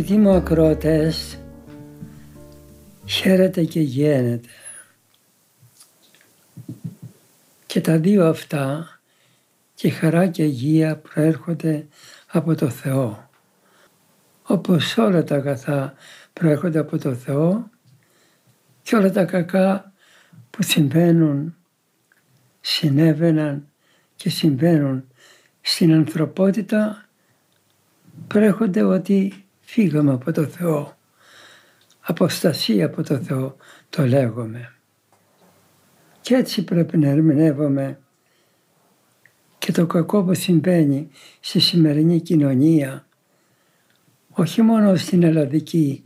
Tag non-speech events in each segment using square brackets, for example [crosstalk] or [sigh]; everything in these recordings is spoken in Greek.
Αγαπητοί μου ακροατές, χαίρετε και γένετε. Και τα δύο αυτά, και χαρά και υγεία προέρχονται από το Θεό. Όπως όλα τα αγαθά προέρχονται από το Θεό και όλα τα κακά που συμβαίνουν, συνέβαιναν και συμβαίνουν στην ανθρωπότητα προέρχονται ότι φύγαμε από το Θεό. Αποστασία από το Θεό το λέγουμε. Και έτσι πρέπει να ερμηνεύουμε και το κακό που συμβαίνει στη σημερινή κοινωνία, όχι μόνο στην ελλαδική,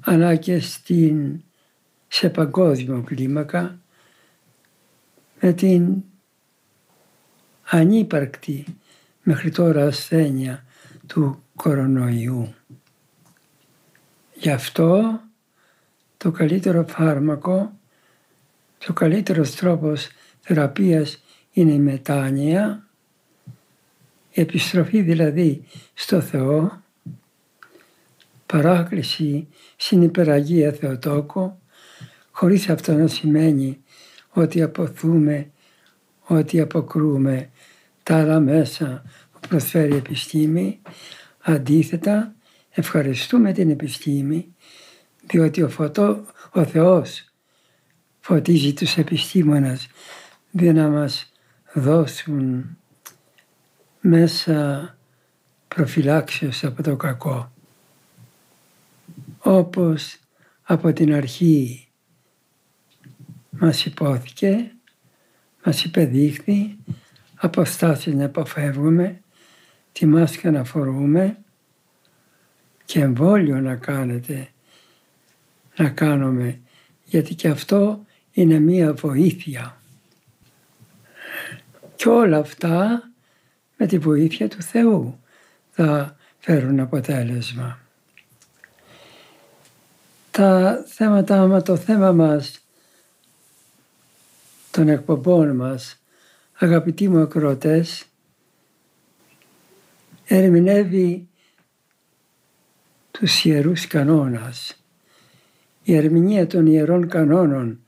αλλά και στην, σε παγκόσμιο κλίμακα, με την ανύπαρκτη μέχρι τώρα ασθένεια του κορονοϊού. Γι' αυτό το καλύτερο φάρμακο, το καλύτερος τρόπος θεραπείας είναι η μετάνοια, η επιστροφή δηλαδή στο Θεό, παράκληση στην υπεραγία Θεοτόκο, χωρίς αυτό να σημαίνει ότι αποθούμε, ότι αποκρούμε τα άλλα μέσα που προσφέρει η επιστήμη. Αντίθετα, ευχαριστούμε την επιστήμη, διότι ο, φωτό, ο Θεός φωτίζει τους επιστήμονες για να μας δώσουν μέσα προφυλάξεως από το κακό. Όπως από την αρχή μας υπόθηκε, μας υπεδείχθη, αποστάσεις να αποφεύγουμε, τη μάσκα να φορούμε και εμβόλιο να κάνετε, να κάνουμε, γιατί και αυτό είναι μία βοήθεια. Και όλα αυτά με τη βοήθεια του Θεού θα φέρουν αποτέλεσμα. Τα θέματα, μα το θέμα μας, των εκπομπών μας, αγαπητοί μου ακροτές, ερμηνεύει τους ιερούς κανόνας. Η ερμηνεία των ιερών κανόνων,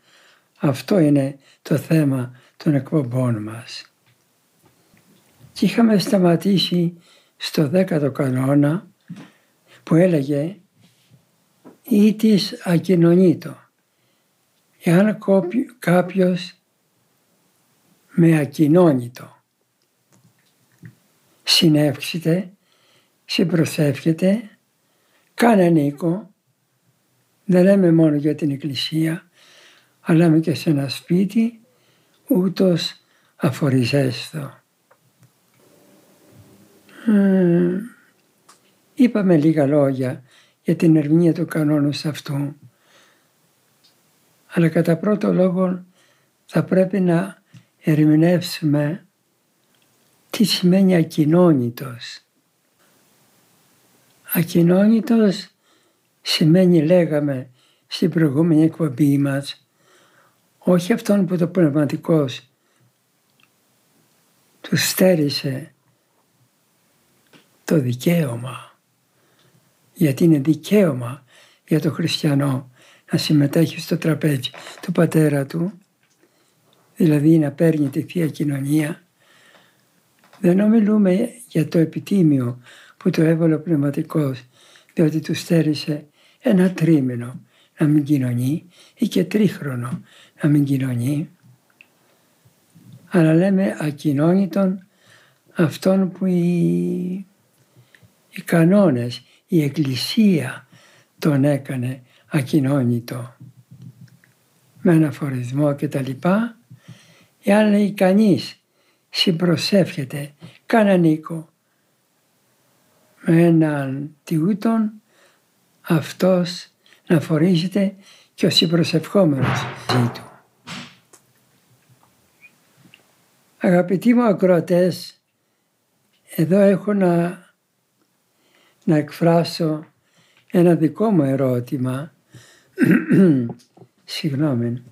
αυτό είναι το θέμα των εκπομπών μας. Και είχαμε σταματήσει στο δέκατο κανόνα που έλεγε ή της ακοινωνήτω. Εάν κάποιος με ακοινώνητο συνεύξετε, συμπροσεύχεται, κάνε νίκο, δεν λέμε μόνο για την εκκλησία, αλλά λέμε και σε ένα σπίτι, ούτως αφοριζέστο. Είπαμε λίγα λόγια για την ερμηνεία του κανόνους αυτού. Αλλά κατά πρώτο λόγο θα πρέπει να ερμηνεύσουμε τι σημαίνει ακοινώνητος. Ακοινώνητος σημαίνει λέγαμε στην προηγούμενη εκπομπή μας όχι αυτόν που το πνευματικός του στέρισε το δικαίωμα, γιατί είναι δικαίωμα για το χριστιανό να συμμετέχει στο τραπέζι του πατέρα του, δηλαδή να παίρνει τη Θεία Κοινωνία. Δεν ομιλούμε για το επιτίμιο που το έβαλε ο πνευματικός, διότι του στέρισε ένα τρίμηνο να μην κοινωνεί ή και τρίχρονο να μην κοινωνεί. Αλλά λέμε ακοινώνητον αυτόν που η οι κανόνες, η Εκκλησία τον έκανε ακοινώνητο με ένα φορισμό και τα λοιπά. Εάν λέει κανείς συμπροσεύχεται κανέναν οίκο με έναν τιούτον αυτός να φορίζεται και ο συμπροσευχόμενος του. Αγαπητοί μου ακροατές, εδώ έχω να, να εκφράσω ένα δικό μου ερώτημα, [clears throat] συγγνώμη,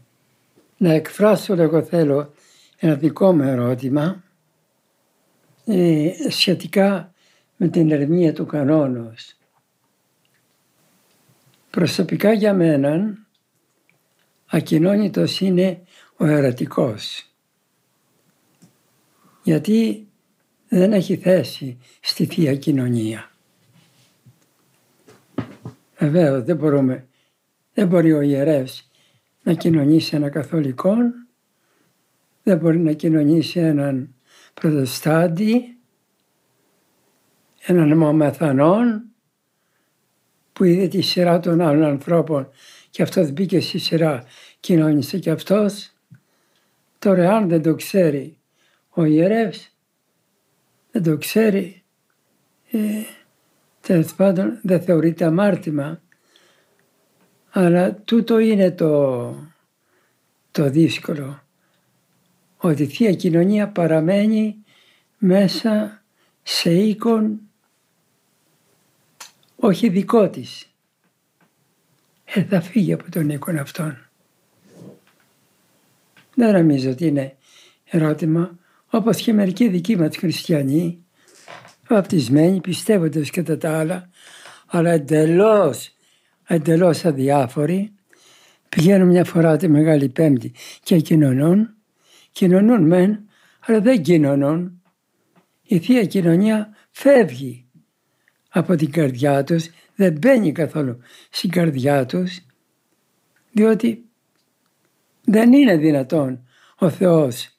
να εκφράσω εγώ θέλω ένα δικό μου ερώτημα ε, σχετικά με την ερμηνεία του κανόνος. Προσωπικά για μένα ακοινώνητος είναι ο ερωτικός. Γιατί δεν έχει θέση στη Θεία Κοινωνία. Βεβαίως δεν μπορούμε, δεν μπορεί ο ιερεύς να κοινωνήσει ένα καθολικό, δεν μπορεί να κοινωνήσει έναν προτεστάντη, έναν μομεθανόν που είδε τη σειρά των άλλων ανθρώπων και αυτός μπήκε στη σειρά, κοινώνησε και αυτός. Τώρα αν δεν το ξέρει ο ιερεύς, δεν το ξέρει, ε, τέλος πάντων δεν θεωρείται αμάρτημα. Αλλά τούτο είναι το, το δύσκολο. Ότι η Θεία Κοινωνία παραμένει μέσα σε οίκον όχι δικό της. Ε, θα φύγει από τον οίκον αυτόν. Δεν νομίζω ότι είναι ερώτημα, όπως και μερικοί δικοί μας χριστιανοί, βαπτισμένοι, πιστεύοντες κατά τα άλλα, αλλά εντελώς, εντελώς αδιάφοροι, πηγαίνουν μια φορά τη Μεγάλη Πέμπτη και κοινωνούν, κοινωνούν μεν, αλλά δεν κοινωνούν. Η Θεία Κοινωνία φεύγει από την καρδιά τους, δεν μπαίνει καθόλου στην καρδιά τους, διότι δεν είναι δυνατόν ο Θεός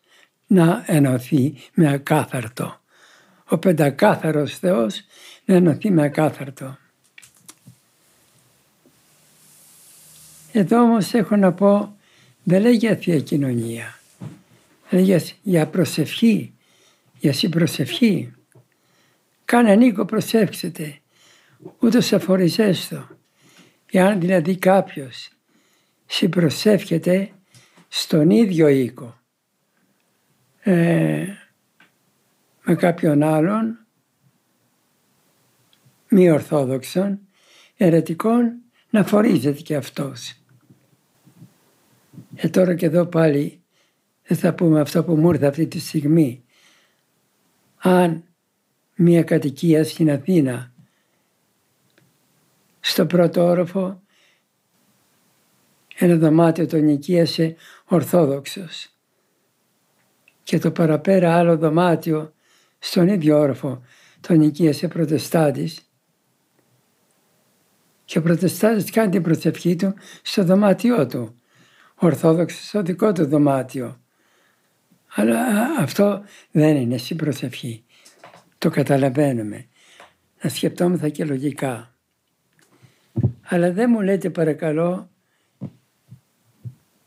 να ενωθεί με ακάθαρτο. Ο πεντακάθαρος Θεός να ενωθεί με ακάθαρτο. Εδώ όμως έχω να πω, δεν λέει για Θεία Κοινωνία. Λέει για προσευχή, για συμπροσευχή. Κάνε νίκο προσεύξετε, ούτως αφοριζέστο. Εάν δηλαδή κάποιος συμπροσεύχεται στον ίδιο οίκο ε, με κάποιον άλλον μη ορθόδοξον, ερετικών, να φορίζεται και αυτός. Ε, τώρα και εδώ πάλι δεν θα πούμε αυτό που μου ήρθε αυτή τη στιγμή. Αν μία κατοικία στην Αθήνα στο πρώτο όροφο ένα δωμάτιο τον νοικίασε Ορθόδοξος και το παραπέρα άλλο δωμάτιο στον ίδιο όροφο τον νοικίασε Προτεστάτης και ο Προτεστάτης κάνει την προσευχή του στο δωμάτιό του. Ο Ορθόδοξος στο δικό του δωμάτιο. Αλλά αυτό δεν είναι στην προσευχή. Το καταλαβαίνουμε. Να σκεπτόμεθα και λογικά. Αλλά δεν μου λέτε παρακαλώ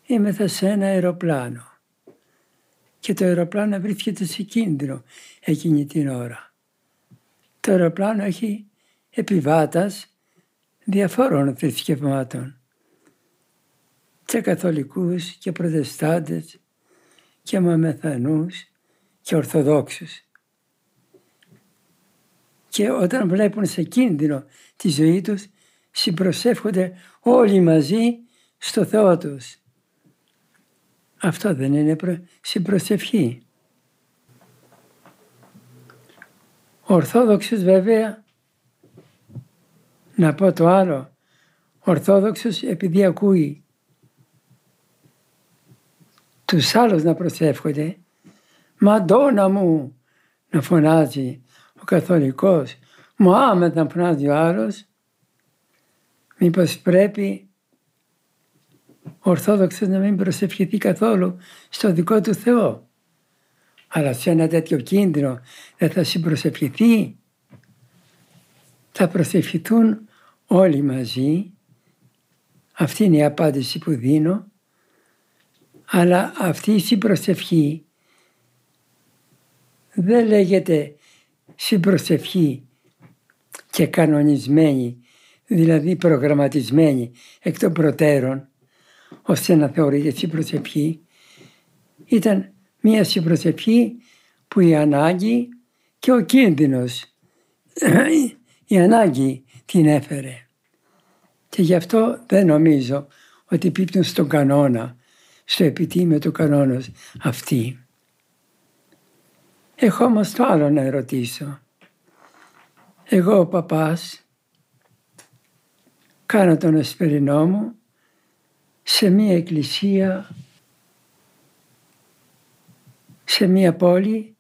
είμαι θα σε ένα αεροπλάνο και το αεροπλάνο βρίσκεται σε κίνδυνο εκείνη την ώρα. Το αεροπλάνο έχει επιβάτας διαφόρων θρησκευμάτων και καθολικούς και προτεστάντες και μαμεθανούς και ορθοδόξους. Και όταν βλέπουν σε κίνδυνο τη ζωή τους συμπροσεύχονται όλοι μαζί στο Θεό τους. Αυτό δεν είναι συμπροσευχή. Ο Ορθόδοξος βέβαια, να πω το άλλο, ο Ορθόδοξος επειδή ακούει τους άλλους να προσεύχονται, Μαντόνα μου να φωνάζει ο καθολικός, Μωάμετ να φωνάζει ο άλλος, μήπως πρέπει ο Ορθόδοξος να μην προσευχηθεί καθόλου στο δικό του Θεό; Αλλά σε ένα τέτοιο κίνδυνο δεν θα συμπροσευχηθεί. Θα προσευχηθούν όλοι μαζί. Αυτή είναι η απάντηση που δίνω. Αλλά αυτή η συμπροσευχή δεν λέγεται συμπροσευχή και κανονισμένη, δηλαδή προγραμματισμένη εκ των προτέρων, ώστε να θεωρείται συμπροσευχή. Ήταν μία συμπροσευχή που η ανάγκη και ο κίνδυνος, [clears throat] η ανάγκη την έφερε. Και γι' αυτό δεν νομίζω ότι πίπτουν στον κανόνα, στο επιτήμιο του κανόνος αυτή. Έχω όμως το άλλο να ερωτήσω. Εγώ ο παπάς κάνω τον εσπερινό μου σε μία εκκλησία, σε μία πόλη,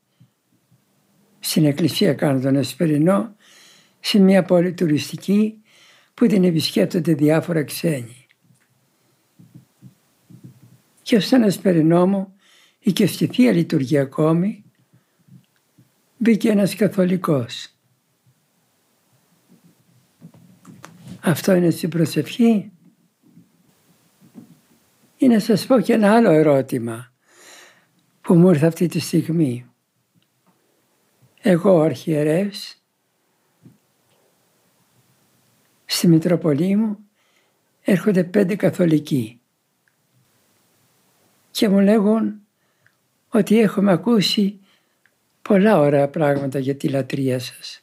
στην εκκλησία κάνω τον εσπερινό, σε μία πόλη τουριστική που την επισκέπτονται διάφορα ξένοι. Και στον εσπερινό μου ή και στη Θεία Λειτουργία ακόμη μπήκε ένας καθολικός. Αυτό είναι στην προσευχή. Ή να σας πω και ένα άλλο ερώτημα που μου ήρθε αυτή τη στιγμή. Εγώ ο αρχιερεύς στη Μητροπολή μου έρχονται πέντε καθολικοί και μου λέγουν ότι έχουμε ακούσει πολλά ωραία πράγματα για τη λατρεία σας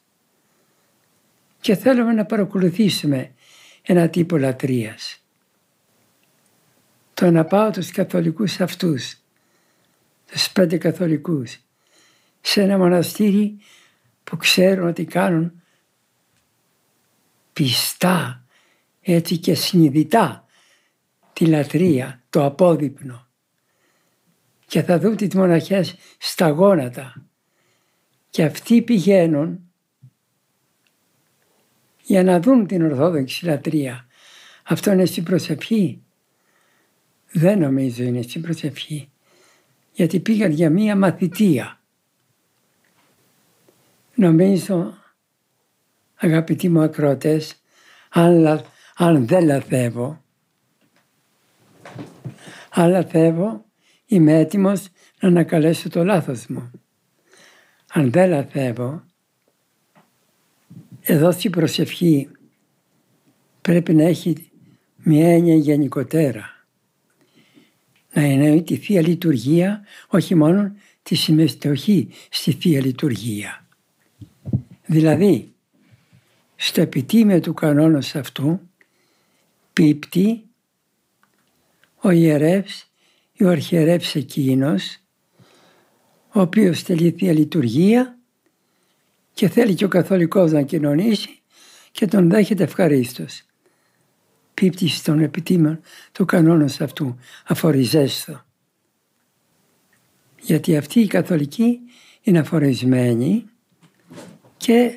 και θέλουμε να παρακολουθήσουμε ένα τύπο λατρείας. Το να πάω τους καθολικούς αυτούς, τους πέντε καθολικούς, σε ένα μοναστήρι που ξέρουν ότι κάνουν πιστά έτσι και συνειδητά τη λατρεία, το απόδειπνο. Και θα δουν τις μοναχές στα γόνατα. Και αυτοί πηγαίνουν για να δουν την Ορθόδοξη λατρεία. Αυτό είναι στην προσευχή. Δεν νομίζω είναι στην προσευχή. Γιατί πήγαν για μία μαθητεία. Νομίζω, αγαπητοί μου ακρότες, αν, αν δεν λαθεύω, αν λαθεύω, είμαι έτοιμος να ανακαλέσω το λάθος μου. Αν δεν λαθεύω, εδώ στην προσευχή πρέπει να έχει μια έννοια γενικότερα. Να εννοεί τη Θεία Λειτουργία, όχι μόνο τη συμμετοχή στη Θεία Λειτουργία. Δηλαδή, στο επιτήμιο του κανόνος αυτού πίπτει ο ιερεύς ή ο αρχιερεύς εκείνος ο οποίος τελεί Θεία Λειτουργία και θέλει και ο καθολικός να κοινωνήσει και τον δέχεται ευχαρίστως. Πίπτει στον επιτήμιο του κανόνος αυτού, αφοριζέστο. Γιατί αυτή η καθολική είναι αφορισμένη και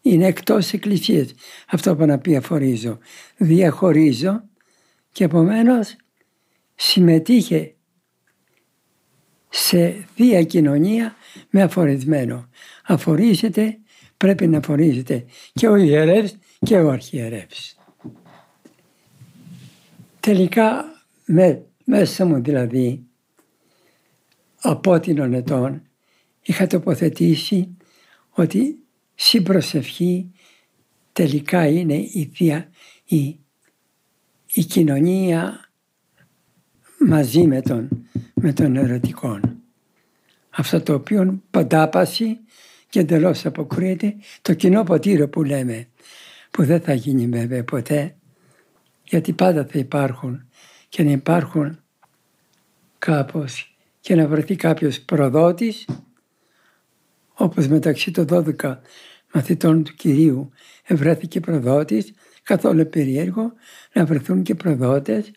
είναι εκτός εκκλησίας. Αυτό που να πει αφορίζω. Διαχωρίζω και επομένως συμμετείχε σε θεία κοινωνία με αφορισμένο αφορίζεται, πρέπει να αφορίζεται και ο ιερεύς και ο αρχιερεύς. Τελικά με, μέσα μου δηλαδή από την ετών είχα τοποθετήσει ότι συμπροσευχή τελικά είναι η, θεία, η, η κοινωνία μαζί με τον, με τον ερωτικό. Αυτό το οποίο παντάπαση και εντελώς αποκρούεται το κοινό ποτήριο που λέμε, που δεν θα γίνει βέβαια ποτέ, γιατί πάντα θα υπάρχουν και να υπάρχουν κάπως και να βρεθεί κάποιος προδότης, όπως μεταξύ των 12 μαθητών του Κυρίου ευρέθηκε προδότης, καθόλου περίεργο να βρεθούν και προδότες,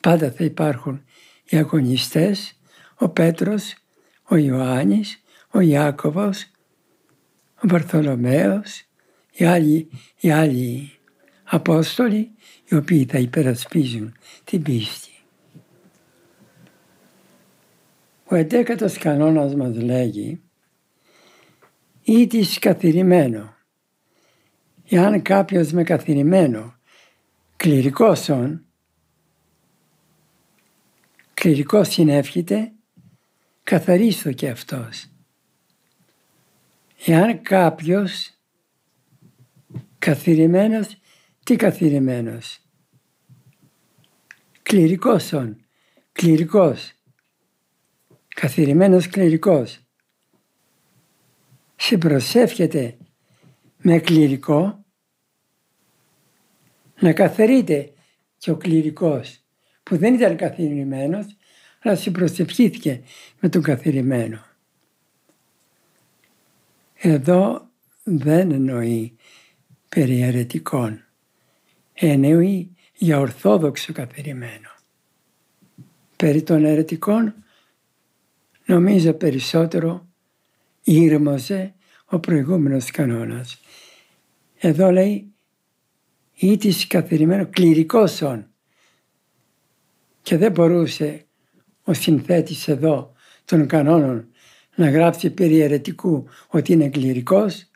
πάντα θα υπάρχουν οι αγωνιστές, ο Πέτρος, ο Ιωάννης, ο Ιάκωβος, ο Βαρθολομαίος, οι άλλοι, οι άλλοι Απόστολοι οι οποίοι θα υπερασπίζουν την πίστη. Ο εντέκατος κανόνας μας λέγει ή της καθηρημένο. Εάν κάποιος με καθηρημένο κληρικόσον, κληρικός συνεύχεται, καθαρίστο και αυτός. Εάν κάποιος καθηρημένος, τι καθηρημένος. Κληρικός όν, κληρικός. Καθηρημένος κληρικός. Συμπροσεύχεται με κληρικό να καθαρείται και ο κληρικός που δεν ήταν καθηρημένος αλλά συμπροσευχήθηκε με τον καθηρημένο. Εδώ δεν εννοεί περί αιρετικών. Εννοεί για ορθόδοξο καθηρημένο. Περί των αιρετικών νομίζω περισσότερο ήρμοζε ο προηγούμενος κανόνας. Εδώ λέει ή της καθηρημένο κληρικός όν. Και δεν μπορούσε ο συνθέτης εδώ των κανόνων να γράψει περί αιρετικού ότι είναι κληρικός.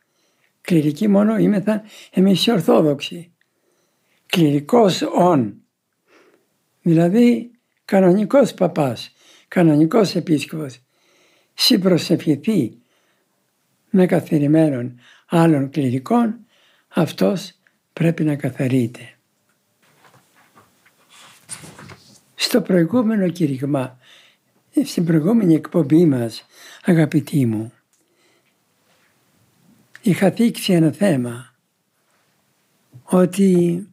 Κληρικοί μόνο είμεθα εμείς οι Ορθόδοξοι. Κληρικός όν. Δηλαδή κανονικός παπάς, κανονικός επίσκοπος. Συμπροσευχηθεί με καθηρημένων άλλων κληρικών, αυτός πρέπει να καθαρείται. Στο προηγούμενο κηρυγμά, στην προηγούμενη εκπομπή μας, αγαπητοί μου, είχα δείξει ένα θέμα ότι,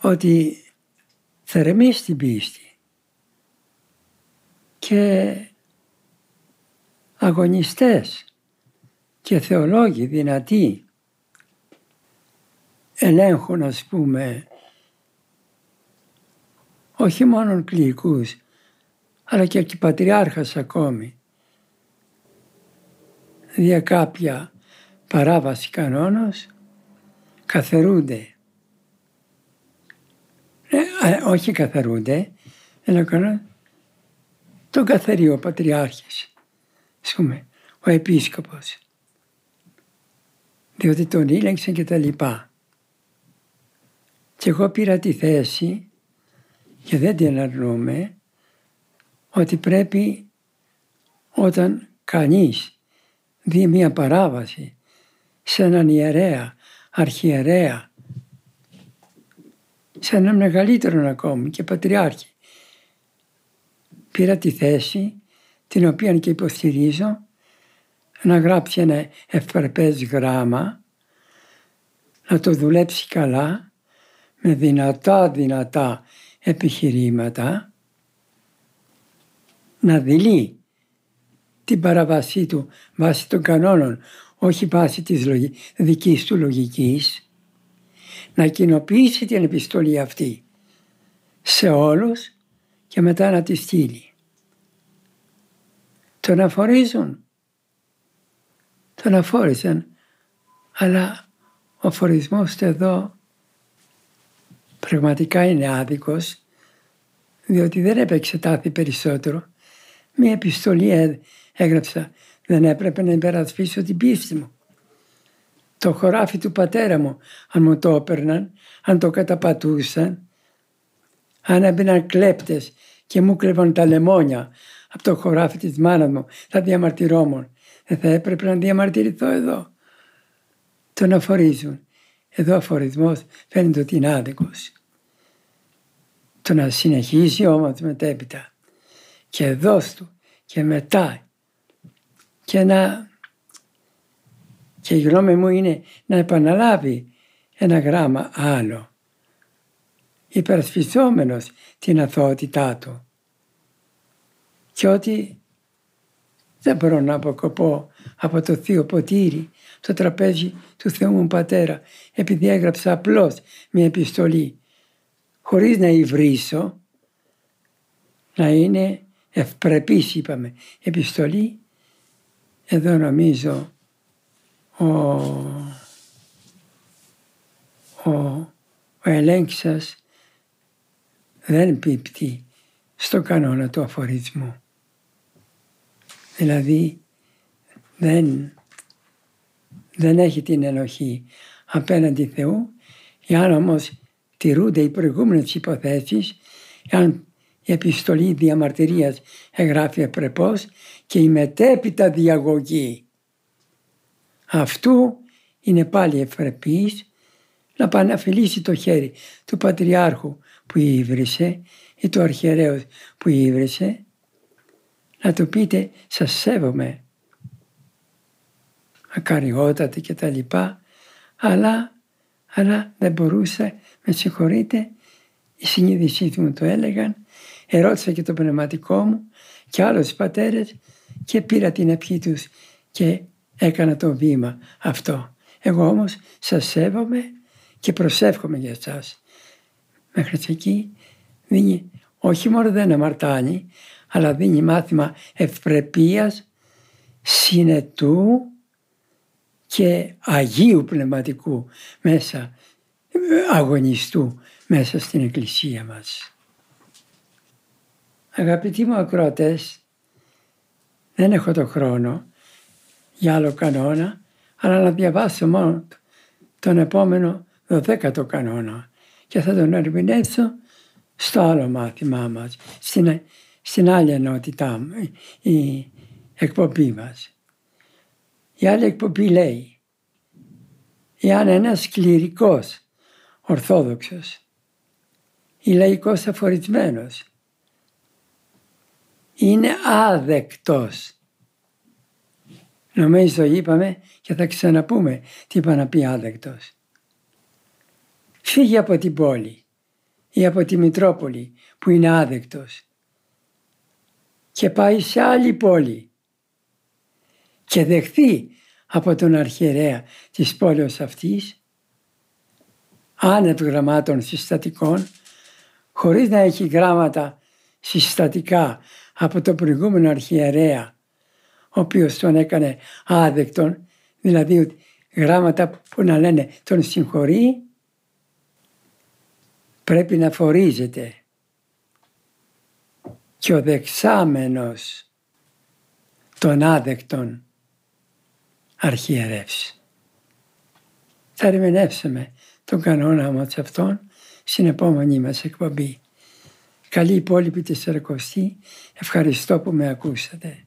ότι θερμεί στην πίστη και αγωνιστές και θεολόγοι δυνατοί ελέγχουν ας πούμε όχι μόνο κληρικούς αλλά και πατριάρχας ακόμη δια κάποια παράβαση κανόνος καθερούνται. Ε, όχι καθερούνται, αλλά κανόνα τον καθαρεί ο Πατριάρχης, ας πούμε, ο Επίσκοπος. Διότι τον ήλεγξαν και τα λοιπά. Και εγώ πήρα τη θέση και δεν την αρνούμε ότι πρέπει όταν κανείς δει μια παράβαση σε έναν ιερέα, αρχιερέα, σε έναν μεγαλύτερο ακόμη και πατριάρχη. Πήρα τη θέση, την οποία και υποστηρίζω, να γράψει ένα ευπρεπές γράμμα, να το δουλέψει καλά, με δυνατά δυνατά επιχειρήματα, να δηλεί την παραβασή του βάσει των κανόνων, όχι βάσει της δικής του λογικής, να κοινοποιήσει την επιστολή αυτή σε όλους και μετά να τη στείλει. Τον αφορίζουν. Τον αφόρησαν. Αλλά ο φορισμός εδώ πραγματικά είναι άδικος διότι δεν έπαιξε τάθη περισσότερο. Μία επιστολή έγραψα. Δεν έπρεπε να υπερασπίσω την πίστη μου. Το χωράφι του πατέρα μου, αν μου το έπαιρναν, αν το καταπατούσαν, αν έμπαιναν κλέπτες και μου κλέβαν τα λεμόνια από το χωράφι της μάνας μου, θα διαμαρτυρόμουν. Δεν θα έπρεπε να διαμαρτυρηθώ εδώ. Τον αφορίζουν. Εδώ ο αφορισμός φαίνεται ότι είναι άδικος. Το να συνεχίσει όμως μετέπειτα και εδώ του και μετά και να και η γνώμη μου είναι να επαναλάβει ένα γράμμα άλλο. Υπερασπιζόμενος την αθωότητά του. Και ότι δεν μπορώ να αποκοπώ από το Θείο Ποτήρι το τραπέζι του Θεού μου Πατέρα επειδή έγραψα απλώς μια επιστολή χωρίς να υβρίσω να είναι ευπρεπής είπαμε επιστολή εδώ νομίζω ο, ο, ο δεν πίπτει στο κανόνα του αφορισμού. Δηλαδή δεν, δεν έχει την ενοχή απέναντι Θεού, εάν όμως τηρούνται οι προηγούμενες υποθέσεις, εάν η επιστολή διαμαρτυρίας εγγράφει επρεπώς και η μετέπειτα διαγωγή. Αυτού είναι πάλι ευπρεπής να παναφιλήσει το χέρι του Πατριάρχου που ήβρισε ή του Αρχιερέου που ήβρισε να του πείτε σας σέβομαι ακαριότατη και τα λοιπά αλλά, αλλά δεν μπορούσα με συγχωρείτε η συνείδησή του μου το έλεγαν ερώτησα και το πνευματικό μου και άλλους πατέρες και πήρα την ευχή τους και έκανα το βήμα αυτό. Εγώ όμως σας σέβομαι και προσεύχομαι για εσάς. Μέχρι εκεί δίνει, όχι μόνο δεν αμαρτάνει, αλλά δίνει μάθημα ευπρεπίας, συνετού και Αγίου Πνευματικού μέσα, αγωνιστού μέσα στην Εκκλησία μας. Αγαπητοί μου ακροατές, δεν έχω το χρόνο για άλλο κανόνα, αλλά να διαβάσω μόνο τον επόμενο δωδέκατο κανόνα και θα τον ερμηνεύσω στο άλλο μάθημά μας, στην, στην άλλη ενότητά η εκπομπή μας. Η άλλη εκπομπή λέει, εάν ένας κληρικός ορθόδοξος ή λαϊκός αφορισμένος είναι άδεκτος. Νομίζω είπαμε και θα ξαναπούμε τι είπα να πει άδεκτος. Φύγει από την πόλη ή από τη Μητρόπολη που είναι άδεκτος και πάει σε άλλη πόλη και δεχθεί από τον αρχιερέα της πόλης αυτής άνευ γραμμάτων συστατικών χωρίς να έχει γράμματα συστατικά από το προηγούμενο αρχιερέα ο οποίος τον έκανε άδεκτον δηλαδή γράμματα που να λένε τον συγχωρεί πρέπει να φορίζεται. Και ο δεξάμενος των άδεκτων αρχιερεύς. Θα ερμηνεύσουμε τον κανόνα μας αυτόν στην επόμενη μας εκπομπή. Καλή υπόλοιπη τη Ευχαριστώ που με ακούσατε.